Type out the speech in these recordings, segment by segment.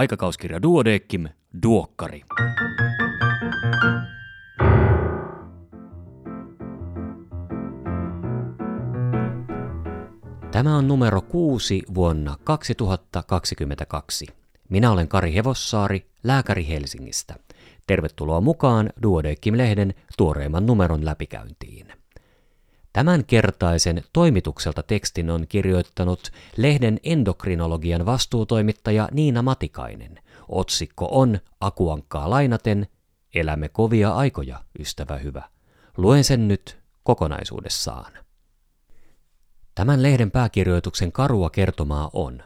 Aikakauskirja Duodeckim, Duokkari. Tämä on numero kuusi vuonna 2022. Minä olen Kari Hevossaari, lääkäri Helsingistä. Tervetuloa mukaan Duodeckim-lehden tuoreimman numeron läpikäyntiin. Tämän kertaisen toimitukselta tekstin on kirjoittanut lehden endokrinologian vastuutoimittaja Niina Matikainen. Otsikko on Akuankkaa lainaten, elämme kovia aikoja, ystävä hyvä. Luen sen nyt kokonaisuudessaan. Tämän lehden pääkirjoituksen karua kertomaa on,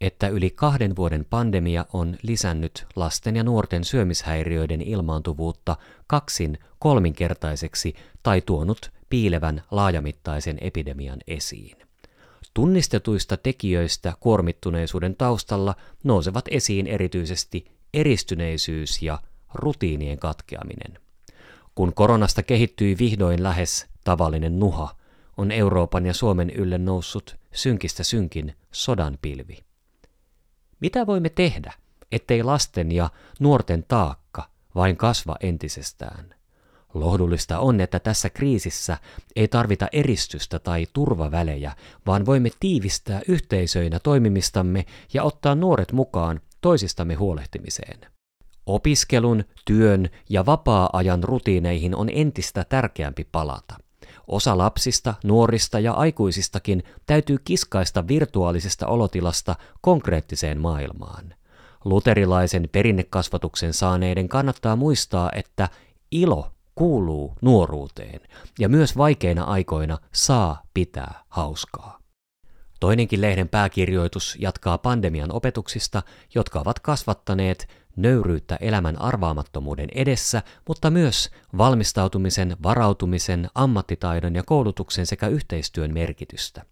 että yli kahden vuoden pandemia on lisännyt lasten ja nuorten syömishäiriöiden ilmaantuvuutta kaksin kolminkertaiseksi tai tuonut piilevän laajamittaisen epidemian esiin. Tunnistetuista tekijöistä kuormittuneisuuden taustalla nousevat esiin erityisesti eristyneisyys ja rutiinien katkeaminen. Kun koronasta kehittyi vihdoin lähes tavallinen nuha, on Euroopan ja Suomen ylle noussut synkistä synkin sodan pilvi. Mitä voimme tehdä, ettei lasten ja nuorten taakka vain kasva entisestään? Lohdullista on, että tässä kriisissä ei tarvita eristystä tai turvavälejä, vaan voimme tiivistää yhteisöinä toimimistamme ja ottaa nuoret mukaan toisistamme huolehtimiseen. Opiskelun, työn ja vapaa-ajan rutiineihin on entistä tärkeämpi palata. Osa lapsista, nuorista ja aikuisistakin täytyy kiskaista virtuaalisesta olotilasta konkreettiseen maailmaan. Luterilaisen perinnekasvatuksen saaneiden kannattaa muistaa, että ilo kuuluu nuoruuteen ja myös vaikeina aikoina saa pitää hauskaa. Toinenkin lehden pääkirjoitus jatkaa pandemian opetuksista, jotka ovat kasvattaneet nöyryyttä elämän arvaamattomuuden edessä, mutta myös valmistautumisen, varautumisen, ammattitaidon ja koulutuksen sekä yhteistyön merkitystä.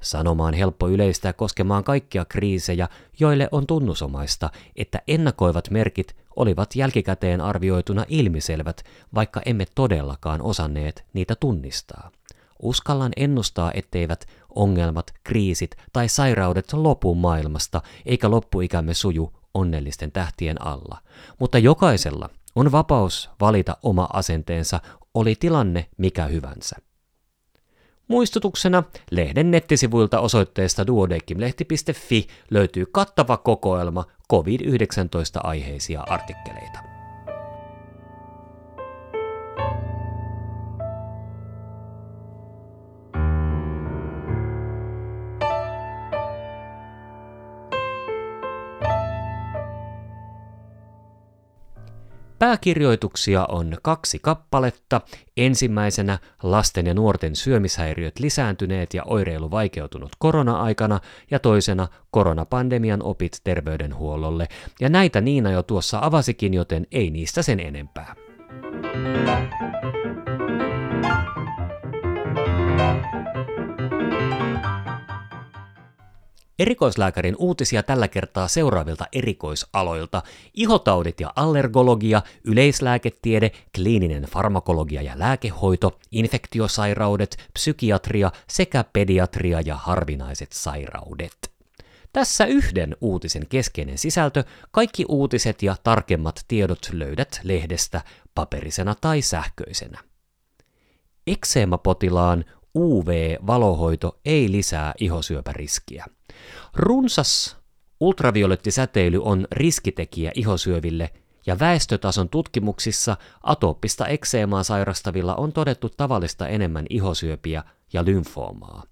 Sanoma on helppo yleistää koskemaan kaikkia kriisejä, joille on tunnusomaista, että ennakoivat merkit olivat jälkikäteen arvioituna ilmiselvät, vaikka emme todellakaan osanneet niitä tunnistaa. Uskallan ennustaa, etteivät ongelmat, kriisit tai sairaudet lopu maailmasta, eikä loppuikämme suju onnellisten tähtien alla. Mutta jokaisella on vapaus valita oma asenteensa, oli tilanne mikä hyvänsä. Muistutuksena lehden nettisivuilta osoitteesta duodekimlehti.fi löytyy kattava kokoelma COVID-19 aiheisia artikkeleita. Pääkirjoituksia on kaksi kappaletta. Ensimmäisenä lasten ja nuorten syömishäiriöt lisääntyneet ja oireilu vaikeutunut korona-aikana ja toisena koronapandemian opit terveydenhuollolle. Ja näitä Niina jo tuossa avasikin, joten ei niistä sen enempää. Erikoislääkärin uutisia tällä kertaa seuraavilta erikoisaloilta. Ihotaudit ja allergologia, yleislääketiede, kliininen farmakologia ja lääkehoito, infektiosairaudet, psykiatria sekä pediatria ja harvinaiset sairaudet. Tässä yhden uutisen keskeinen sisältö, kaikki uutiset ja tarkemmat tiedot löydät lehdestä paperisena tai sähköisenä. Ekseemapotilaan UV-valohoito ei lisää ihosyöpäriskiä. Runsas ultraviolettisäteily on riskitekijä ihosyöville ja väestötason tutkimuksissa atooppista ekseemaa sairastavilla on todettu tavallista enemmän ihosyöpiä ja lymfoomaa.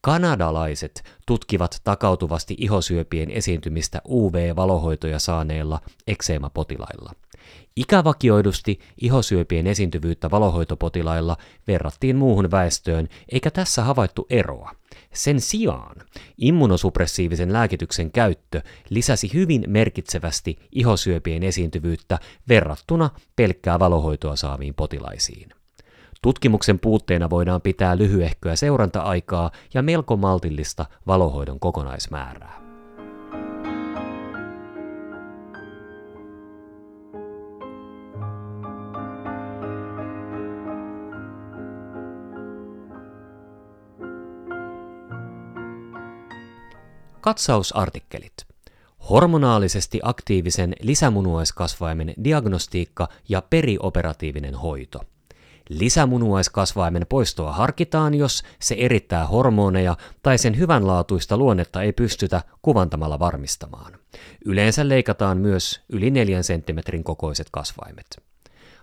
Kanadalaiset tutkivat takautuvasti ihosyöpien esiintymistä UV-valohoitoja saaneilla ekseemapotilailla. Ikävakioidusti ihosyöpien esiintyvyyttä valohoitopotilailla verrattiin muuhun väestöön, eikä tässä havaittu eroa. Sen sijaan immunosuppressiivisen lääkityksen käyttö lisäsi hyvin merkitsevästi ihosyöpien esiintyvyyttä verrattuna pelkkää valohoitoa saaviin potilaisiin. Tutkimuksen puutteena voidaan pitää lyhyehköä seuranta-aikaa ja melko maltillista valohoidon kokonaismäärää. Katsausartikkelit. hormonaalisesti aktiivisen lisämunuaiskasvaimen diagnostiikka ja perioperatiivinen hoito. Lisämunuaiskasvaimen poistoa harkitaan, jos se erittää hormoneja tai sen hyvänlaatuista luonnetta ei pystytä kuvantamalla varmistamaan. Yleensä leikataan myös yli 4 cm kokoiset kasvaimet.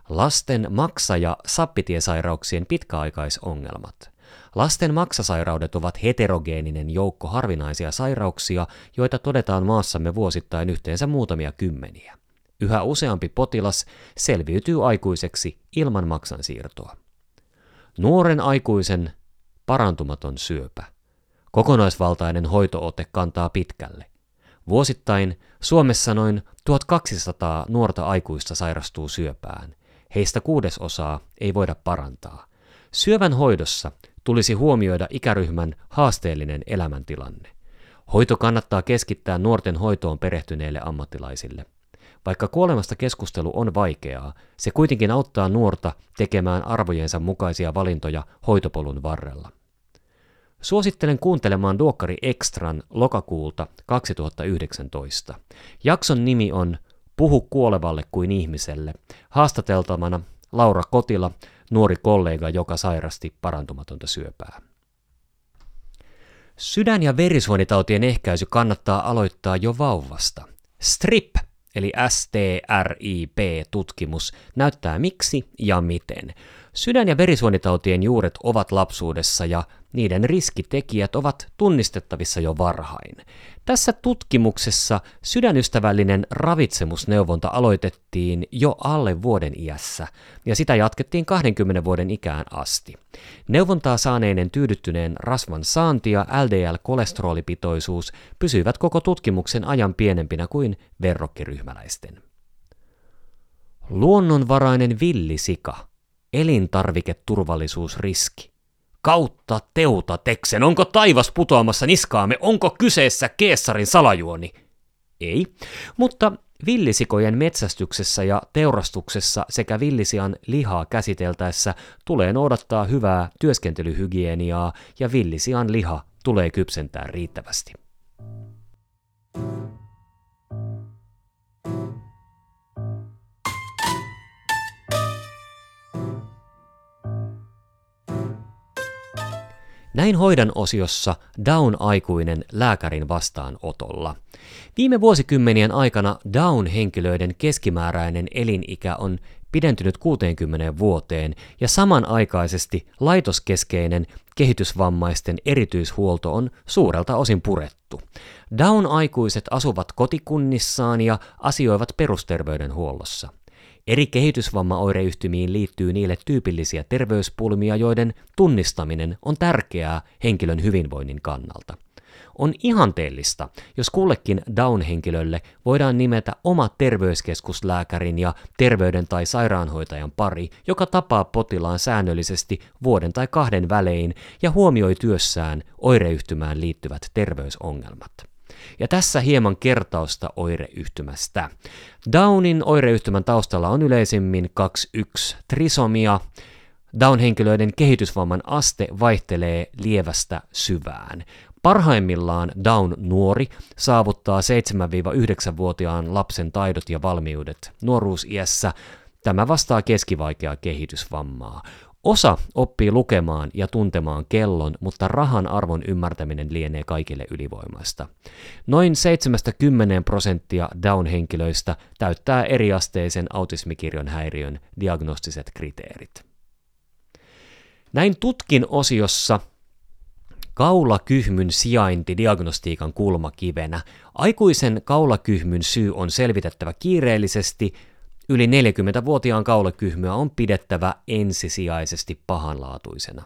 Lasten maksa- ja sappitiesairauksien pitkäaikaisongelmat. Lasten maksasairaudet ovat heterogeeninen joukko harvinaisia sairauksia, joita todetaan maassamme vuosittain yhteensä muutamia kymmeniä. Yhä useampi potilas selviytyy aikuiseksi ilman maksansiirtoa. Nuoren aikuisen parantumaton syöpä. Kokonaisvaltainen hoitoote kantaa pitkälle. Vuosittain Suomessa noin 1200 nuorta aikuista sairastuu syöpään. Heistä kuudesosaa ei voida parantaa. Syövän hoidossa tulisi huomioida ikäryhmän haasteellinen elämäntilanne. Hoito kannattaa keskittää nuorten hoitoon perehtyneille ammattilaisille. Vaikka kuolemasta keskustelu on vaikeaa, se kuitenkin auttaa nuorta tekemään arvojensa mukaisia valintoja hoitopolun varrella. Suosittelen kuuntelemaan Duokkari Extran lokakuulta 2019. Jakson nimi on Puhu kuolevalle kuin ihmiselle. Haastateltavana Laura Kotila, nuori kollega, joka sairasti parantumatonta syöpää. Sydän- ja verisuonitautien ehkäisy kannattaa aloittaa jo vauvasta. STRIP eli STRIP-tutkimus näyttää miksi ja miten. Sydän- ja verisuonitautien juuret ovat lapsuudessa ja niiden riskitekijät ovat tunnistettavissa jo varhain. Tässä tutkimuksessa sydänystävällinen ravitsemusneuvonta aloitettiin jo alle vuoden iässä ja sitä jatkettiin 20 vuoden ikään asti. Neuvontaa saaneiden tyydyttyneen rasvan saanti ja LDL-kolesterolipitoisuus pysyivät koko tutkimuksen ajan pienempinä kuin verrokkiryhmäläisten. Luonnonvarainen villisika, elintarviketurvallisuusriski. Kautta teuta teksen, onko taivas putoamassa niskaamme, onko kyseessä keessarin salajuoni? Ei, mutta villisikojen metsästyksessä ja teurastuksessa sekä villisian lihaa käsiteltäessä tulee noudattaa hyvää työskentelyhygieniaa ja villisian liha tulee kypsentää riittävästi. Näin hoidan osiossa Down-aikuinen lääkärin vastaanotolla. Viime vuosikymmenien aikana Down-henkilöiden keskimääräinen elinikä on pidentynyt 60 vuoteen ja samanaikaisesti laitoskeskeinen kehitysvammaisten erityishuolto on suurelta osin purettu. Down-aikuiset asuvat kotikunnissaan ja asioivat perusterveydenhuollossa. Eri kehitysvammaoireyhtymiin liittyy niille tyypillisiä terveyspulmia, joiden tunnistaminen on tärkeää henkilön hyvinvoinnin kannalta. On ihanteellista, jos kullekin Down-henkilölle voidaan nimetä oma terveyskeskuslääkärin ja terveyden- tai sairaanhoitajan pari, joka tapaa potilaan säännöllisesti vuoden tai kahden välein ja huomioi työssään oireyhtymään liittyvät terveysongelmat. Ja tässä hieman kertausta oireyhtymästä. Downin oireyhtymän taustalla on yleisimmin 2.1 trisomia. Down-henkilöiden kehitysvamman aste vaihtelee lievästä syvään. Parhaimmillaan Down-nuori saavuttaa 7-9-vuotiaan lapsen taidot ja valmiudet nuoruusiässä. Tämä vastaa keskivaikeaa kehitysvammaa. Osa oppii lukemaan ja tuntemaan kellon, mutta rahan arvon ymmärtäminen lienee kaikille ylivoimaista. Noin 70 prosenttia Down-henkilöistä täyttää eriasteisen autismikirjon häiriön diagnostiset kriteerit. Näin tutkin osiossa kaulakyhmyn sijainti diagnostiikan kulmakivenä. Aikuisen kaulakyhmyn syy on selvitettävä kiireellisesti Yli 40-vuotiaan kaulakyhmyä on pidettävä ensisijaisesti pahanlaatuisena.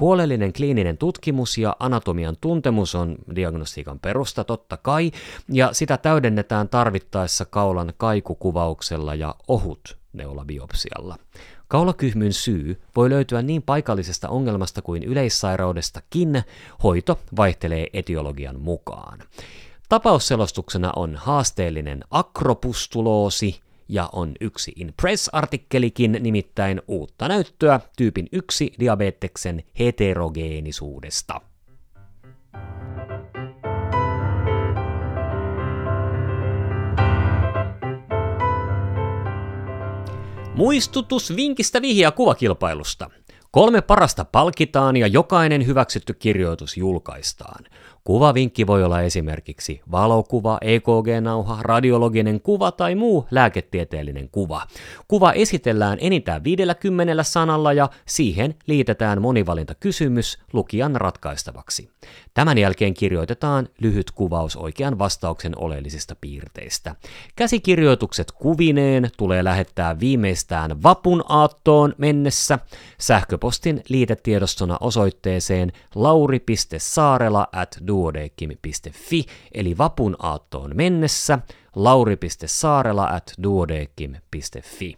Huolellinen kliininen tutkimus ja anatomian tuntemus on diagnostiikan perusta totta kai, ja sitä täydennetään tarvittaessa kaulan kaikukuvauksella ja ohut neulabiopsialla. Kaulakyhmyn syy voi löytyä niin paikallisesta ongelmasta kuin yleissairaudestakin, hoito vaihtelee etiologian mukaan. Tapausselostuksena on haasteellinen akropustuloosi, ja on yksi In Press-artikkelikin nimittäin uutta näyttöä tyypin 1 diabeteksen heterogeenisuudesta. Muistutus vinkistä vihjaa kuvakilpailusta. Kolme parasta palkitaan ja jokainen hyväksytty kirjoitus julkaistaan. Kuvavinkki voi olla esimerkiksi valokuva, EKG-nauha, radiologinen kuva tai muu lääketieteellinen kuva. Kuva esitellään enintään 50 sanalla ja siihen liitetään monivalintakysymys lukijan ratkaistavaksi. Tämän jälkeen kirjoitetaan lyhyt kuvaus oikean vastauksen oleellisista piirteistä. Käsikirjoitukset kuvineen tulee lähettää viimeistään vapun aattoon mennessä sähköpostin liitetiedostona osoitteeseen lauri.saarela at duodekim.fi, eli vapun aattoon mennessä lauri.saarela at duodekim.fi.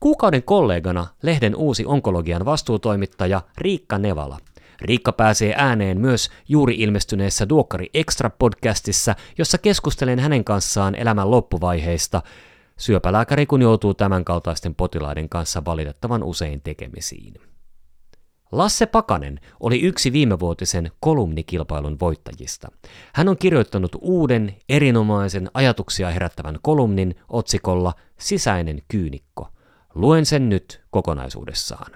Kuukauden kollegana lehden uusi onkologian vastuutoimittaja Riikka Nevala. Riikka pääsee ääneen myös juuri ilmestyneessä Duokkari Extra-podcastissa, jossa keskustelen hänen kanssaan elämän loppuvaiheista. Syöpälääkäri kun joutuu tämänkaltaisten potilaiden kanssa valitettavan usein tekemisiin. Lasse Pakanen oli yksi viimevuotisen kolumnikilpailun voittajista. Hän on kirjoittanut uuden, erinomaisen ajatuksia herättävän kolumnin otsikolla Sisäinen kyynikko. Luen sen nyt kokonaisuudessaan.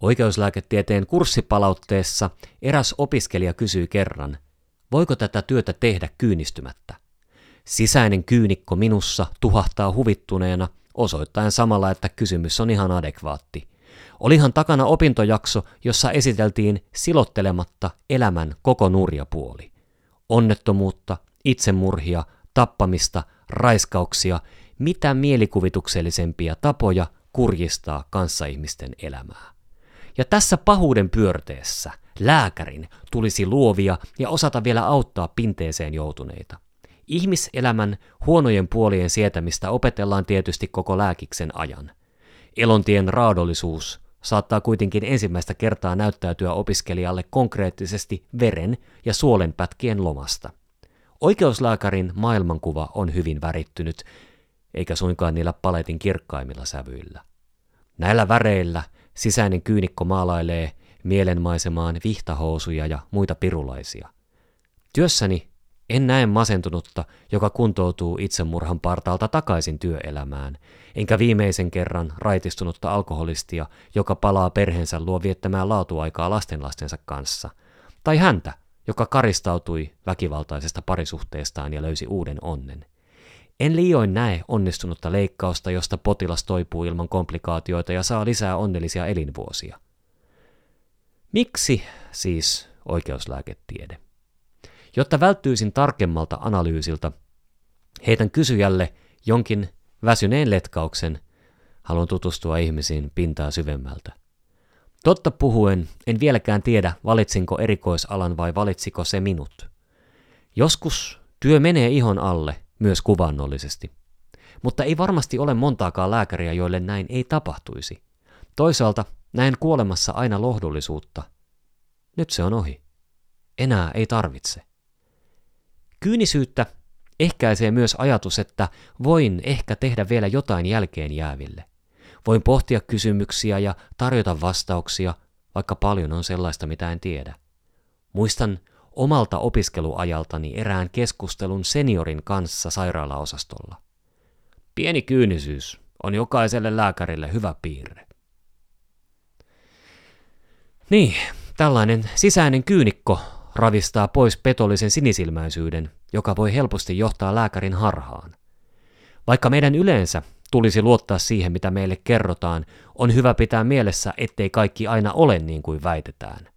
Oikeuslääketieteen kurssipalautteessa eräs opiskelija kysyi kerran, voiko tätä työtä tehdä kyynistymättä. Sisäinen kyynikko minussa tuhahtaa huvittuneena, osoittaen samalla, että kysymys on ihan adekvaatti. Olihan takana opintojakso, jossa esiteltiin silottelematta elämän koko nurjapuoli. Onnettomuutta, itsemurhia, tappamista, raiskauksia, mitä mielikuvituksellisempia tapoja kurjistaa kanssaihmisten elämää. Ja tässä pahuuden pyörteessä lääkärin tulisi luovia ja osata vielä auttaa pinteeseen joutuneita. Ihmiselämän huonojen puolien sietämistä opetellaan tietysti koko lääkiksen ajan. Elontien raadollisuus saattaa kuitenkin ensimmäistä kertaa näyttäytyä opiskelijalle konkreettisesti veren ja suolenpätkien lomasta. Oikeuslääkärin maailmankuva on hyvin värittynyt, eikä suinkaan niillä paletin kirkkaimmilla sävyillä. Näillä väreillä sisäinen kyynikko maalailee mielenmaisemaan vihtahousuja ja muita pirulaisia. Työssäni en näe masentunutta, joka kuntoutuu itsemurhan partaalta takaisin työelämään, enkä viimeisen kerran raitistunutta alkoholistia, joka palaa perheensä luo viettämään laatuaikaa lastenlastensa kanssa, tai häntä, joka karistautui väkivaltaisesta parisuhteestaan ja löysi uuden onnen. En liioin näe onnistunutta leikkausta, josta potilas toipuu ilman komplikaatioita ja saa lisää onnellisia elinvuosia. Miksi siis oikeuslääketiede? Jotta välttyisin tarkemmalta analyysiltä, heitän kysyjälle jonkin väsyneen letkauksen, haluan tutustua ihmisiin pintaa syvemmältä. Totta puhuen, en vieläkään tiedä, valitsinko erikoisalan vai valitsiko se minut. Joskus työ menee ihon alle, myös kuvannollisesti. Mutta ei varmasti ole montaakaan lääkäriä, joille näin ei tapahtuisi. Toisaalta näen kuolemassa aina lohdullisuutta. Nyt se on ohi. Enää ei tarvitse. Kyynisyyttä ehkäisee myös ajatus, että voin ehkä tehdä vielä jotain jälkeen jääville. Voin pohtia kysymyksiä ja tarjota vastauksia, vaikka paljon on sellaista, mitä en tiedä. Muistan omalta opiskeluajaltani erään keskustelun seniorin kanssa sairaalaosastolla. Pieni kyynisyys on jokaiselle lääkärille hyvä piirre. Niin, tällainen sisäinen kyynikko ravistaa pois petollisen sinisilmäisyyden, joka voi helposti johtaa lääkärin harhaan. Vaikka meidän yleensä tulisi luottaa siihen, mitä meille kerrotaan, on hyvä pitää mielessä, ettei kaikki aina ole niin kuin väitetään.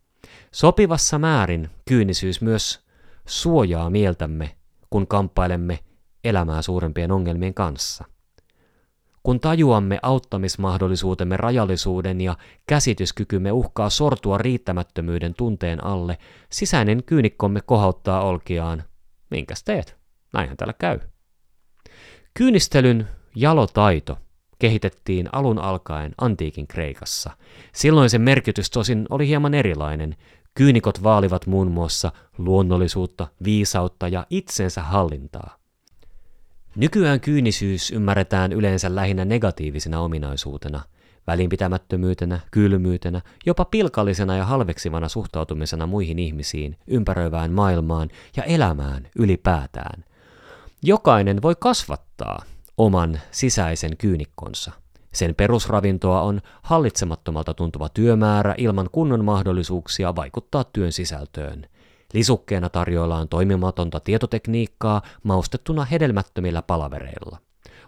Sopivassa määrin kyynisyys myös suojaa mieltämme, kun kamppailemme elämää suurempien ongelmien kanssa. Kun tajuamme auttamismahdollisuutemme rajallisuuden ja käsityskykymme uhkaa sortua riittämättömyyden tunteen alle, sisäinen kyynikkomme kohauttaa olkiaan. Minkäs teet? Näinhän täällä käy. Kyynistelyn jalotaito kehitettiin alun alkaen antiikin Kreikassa. Silloin sen merkitys tosin oli hieman erilainen. Kyynikot vaalivat muun muassa luonnollisuutta, viisautta ja itsensä hallintaa. Nykyään kyynisyys ymmärretään yleensä lähinnä negatiivisena ominaisuutena, välinpitämättömyytenä, kylmyytenä, jopa pilkallisena ja halveksivana suhtautumisena muihin ihmisiin, ympäröivään maailmaan ja elämään ylipäätään. Jokainen voi kasvattaa oman sisäisen kyynikkonsa. Sen perusravintoa on hallitsemattomalta tuntuva työmäärä ilman kunnon mahdollisuuksia vaikuttaa työn sisältöön. Lisukkeena tarjoillaan toimimatonta tietotekniikkaa maustettuna hedelmättömillä palavereilla.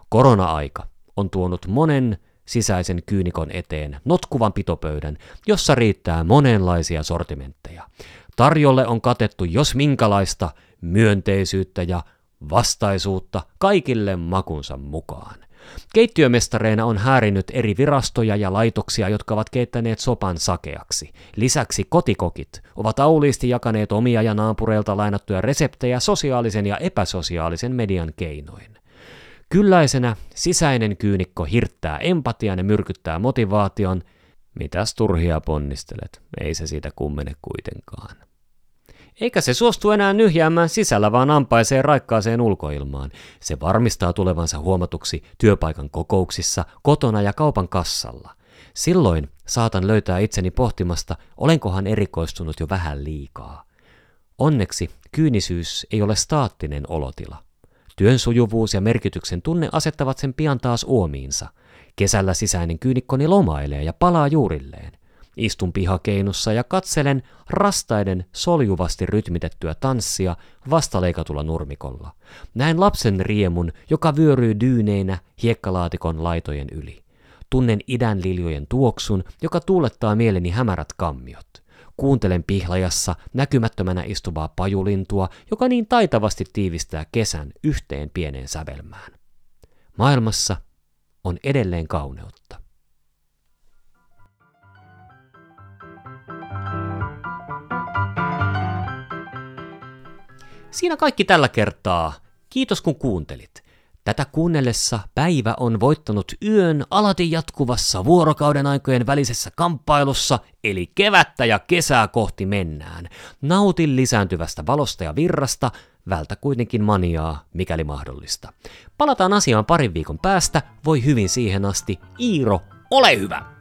Korona-aika on tuonut monen sisäisen kyynikon eteen notkuvan pitopöydän, jossa riittää monenlaisia sortimentteja. Tarjolle on katettu jos minkälaista myönteisyyttä ja vastaisuutta kaikille makunsa mukaan. Keittiömestareina on häärinyt eri virastoja ja laitoksia, jotka ovat keittäneet sopan sakeaksi. Lisäksi kotikokit ovat auliisti jakaneet omia ja naapureilta lainattuja reseptejä sosiaalisen ja epäsosiaalisen median keinoin. Kylläisenä sisäinen kyynikko hirttää empatian ja myrkyttää motivaation. Mitäs turhia ponnistelet? Ei se siitä kummene kuitenkaan. Eikä se suostu enää nyhjäämään sisällä, vaan ampaisee raikkaaseen ulkoilmaan. Se varmistaa tulevansa huomatuksi työpaikan kokouksissa, kotona ja kaupan kassalla. Silloin saatan löytää itseni pohtimasta, olenkohan erikoistunut jo vähän liikaa. Onneksi kyynisyys ei ole staattinen olotila. Työn sujuvuus ja merkityksen tunne asettavat sen pian taas uomiinsa. Kesällä sisäinen kyynikkoni lomailee ja palaa juurilleen. Istun pihakeinussa ja katselen rastaiden soljuvasti rytmitettyä tanssia vastaleikatulla nurmikolla. Näen lapsen riemun, joka vyöryy dyyneinä hiekkalaatikon laitojen yli. Tunnen idän liljojen tuoksun, joka tuulettaa mieleni hämärät kammiot. Kuuntelen pihlajassa näkymättömänä istuvaa pajulintua, joka niin taitavasti tiivistää kesän yhteen pieneen sävelmään. Maailmassa on edelleen kauneutta. Siinä kaikki tällä kertaa. Kiitos kun kuuntelit. Tätä kuunnellessa päivä on voittanut yön alati jatkuvassa vuorokauden aikojen välisessä kamppailussa, eli kevättä ja kesää kohti mennään. Nautin lisääntyvästä valosta ja virrasta, vältä kuitenkin maniaa, mikäli mahdollista. Palataan asiaan parin viikon päästä, voi hyvin siihen asti. Iiro, ole hyvä!